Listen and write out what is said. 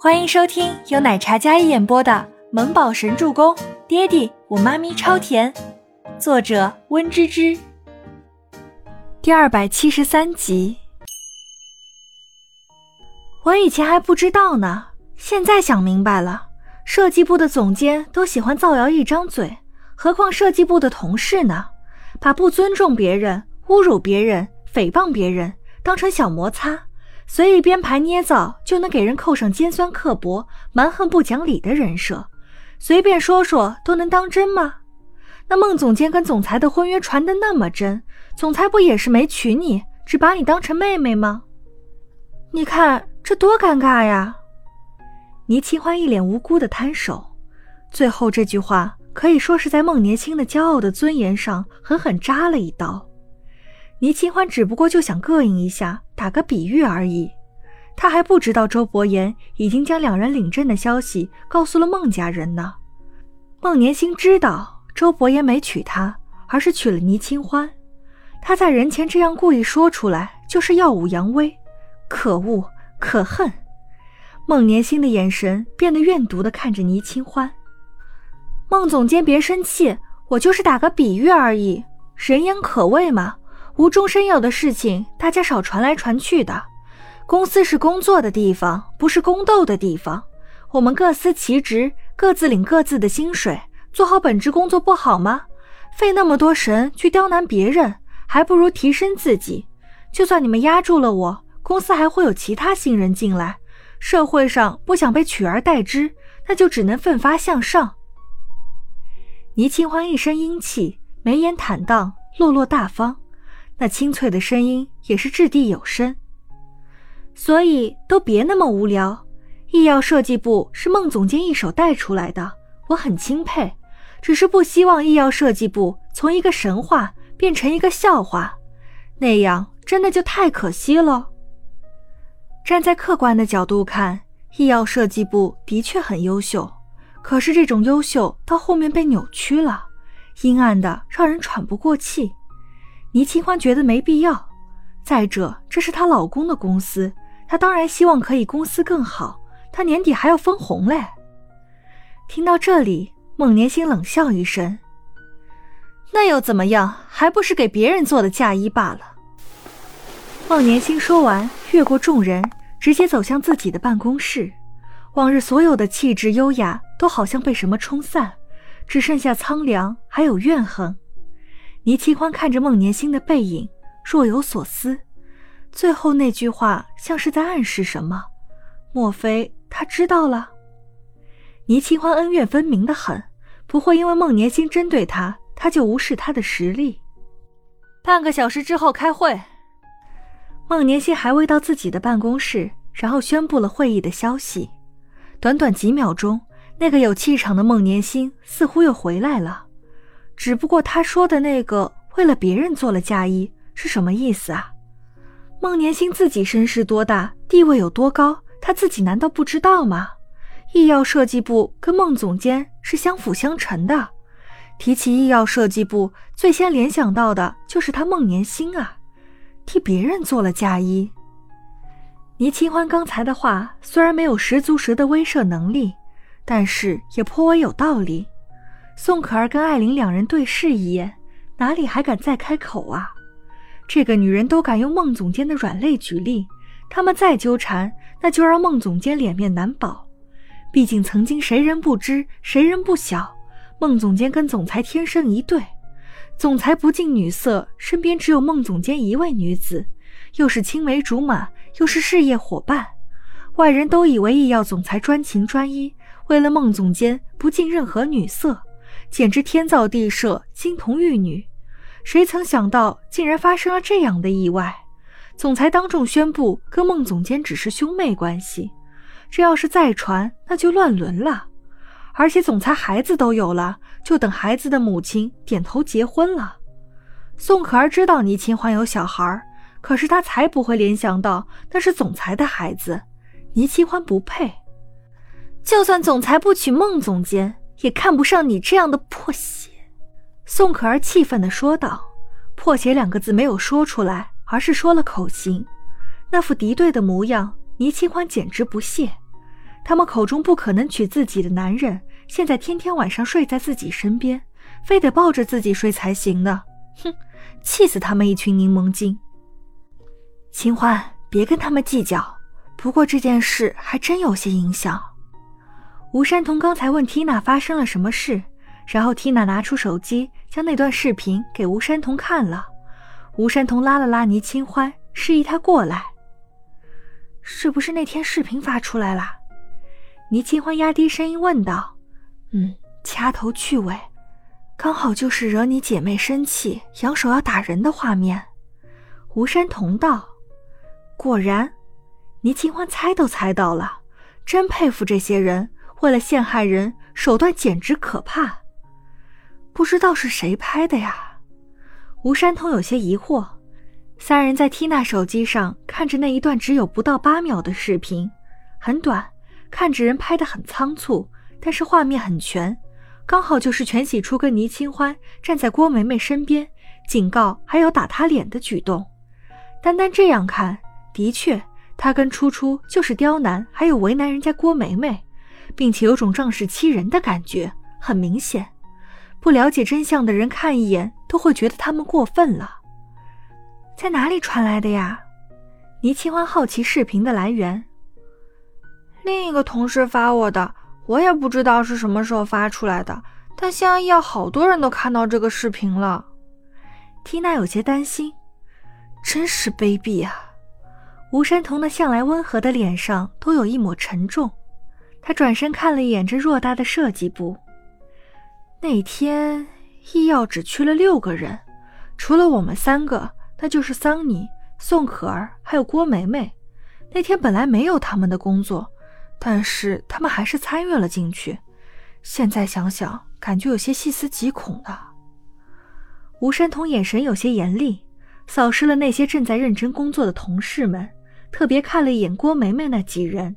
欢迎收听由奶茶加一演播的《萌宝神助攻》，爹地我妈咪超甜，作者温芝芝。第二百七十三集。我以前还不知道呢，现在想明白了。设计部的总监都喜欢造谣一张嘴，何况设计部的同事呢？把不尊重别人、侮辱别人、诽谤别人当成小摩擦。随意编排捏造就能给人扣上尖酸刻薄、蛮横不讲理的人设，随便说说都能当真吗？那孟总监跟总裁的婚约传得那么真，总裁不也是没娶你，只把你当成妹妹吗？你看这多尴尬呀！倪清欢一脸无辜的摊手，最后这句话可以说是在孟年星的骄傲的尊严上狠狠扎了一刀。倪清欢只不过就想膈应一下，打个比喻而已。他还不知道周伯言已经将两人领证的消息告诉了孟家人呢。孟年星知道周伯言没娶她，而是娶了倪清欢。他在人前这样故意说出来，就是耀武扬威。可恶，可恨！孟年星的眼神变得怨毒的看着倪清欢。孟总监别生气，我就是打个比喻而已，人言可畏嘛。无中生有的事情，大家少传来传去的。公司是工作的地方，不是宫斗的地方。我们各司其职，各自领各自的薪水，做好本职工作不好吗？费那么多神去刁难别人，还不如提升自己。就算你们压住了我，公司还会有其他新人进来。社会上不想被取而代之，那就只能奋发向上。倪清欢一身英气，眉眼坦荡，落落大方。那清脆的声音也是掷地有声，所以都别那么无聊。医药设计部是孟总监一手带出来的，我很钦佩，只是不希望医药设计部从一个神话变成一个笑话，那样真的就太可惜了。站在客观的角度看，医药设计部的确很优秀，可是这种优秀到后面被扭曲了，阴暗的让人喘不过气。倪清欢觉得没必要。再者，这是她老公的公司，她当然希望可以公司更好。她年底还要分红嘞。听到这里，孟年星冷笑一声：“那又怎么样？还不是给别人做的嫁衣罢了。”孟年星说完，越过众人，直接走向自己的办公室。往日所有的气质优雅，都好像被什么冲散，只剩下苍凉，还有怨恨。倪清欢看着孟年星的背影，若有所思。最后那句话像是在暗示什么？莫非他知道了？倪清欢恩怨分明的很，不会因为孟年星针对他，他就无视他的实力。半个小时之后开会。孟年星还未到自己的办公室，然后宣布了会议的消息。短短几秒钟，那个有气场的孟年星似乎又回来了。只不过他说的那个为了别人做了嫁衣是什么意思啊？孟年星自己身世多大，地位有多高，他自己难道不知道吗？医药设计部跟孟总监是相辅相成的。提起医药设计部，最先联想到的就是他孟年星啊，替别人做了嫁衣。倪清欢刚才的话虽然没有十足十的威慑能力，但是也颇为有道理。宋可儿跟艾琳两人对视一眼，哪里还敢再开口啊？这个女人都敢用孟总监的软肋举例，他们再纠缠，那就让孟总监脸面难保。毕竟曾经谁人不知，谁人不晓，孟总监跟总裁天生一对。总裁不近女色，身边只有孟总监一位女子，又是青梅竹马，又是事业伙伴，外人都以为易药总裁专情专一，为了孟总监不近任何女色。简直天造地设，金童玉女，谁曾想到竟然发生了这样的意外？总裁当众宣布跟孟总监只是兄妹关系，这要是再传，那就乱伦了。而且总裁孩子都有了，就等孩子的母亲点头结婚了。宋可儿知道倪清欢有小孩，可是她才不会联想到那是总裁的孩子，倪清欢不配。就算总裁不娶孟总监。也看不上你这样的破鞋，宋可儿气愤地说道。破鞋两个字没有说出来，而是说了口型，那副敌对的模样，倪清欢简直不屑。他们口中不可能娶自己的男人，现在天天晚上睡在自己身边，非得抱着自己睡才行呢。哼，气死他们一群柠檬精！清欢，别跟他们计较。不过这件事还真有些影响。吴山童刚才问缇娜发生了什么事，然后缇娜拿出手机，将那段视频给吴山童看了。吴山童拉了拉倪清欢，示意他过来。是不是那天视频发出来了？倪清欢压低声音问道。嗯，掐头去尾，刚好就是惹你姐妹生气，扬手要打人的画面。吴山童道。果然，倪清欢猜都猜到了，真佩服这些人，为了陷害人，手段简直可怕。不知道是谁拍的呀？吴山童有些疑惑，三人在缇娜手机上看着那一段只有不到八秒的视频，很短，看着人拍得很仓促，但是画面很全，刚好就是全喜初跟倪清欢站在郭梅梅身边，警告还有打她脸的举动。单单这样看，的确，他跟初初就是刁难还有为难人家郭梅梅，并且有种仗势欺人的感觉，很明显。不了解真相的人看一眼都会觉得他们过分了。在哪里传来的呀？倪清欢好奇视频的来源。另一个同事发我的，我也不知道是什么时候发出来的。但现在要好多人都看到这个视频了。缇娜有些担心，真是卑鄙啊！吴山童那向来温和的脸上都有一抹沉重。他转身看了一眼这偌大的设计部。那天，医药只去了六个人，除了我们三个，那就是桑尼、宋可儿还有郭梅梅。那天本来没有他们的工作，但是他们还是参与了进去。现在想想，感觉有些细思极恐的。吴山童眼神有些严厉，扫视了那些正在认真工作的同事们，特别看了一眼郭梅梅那几人。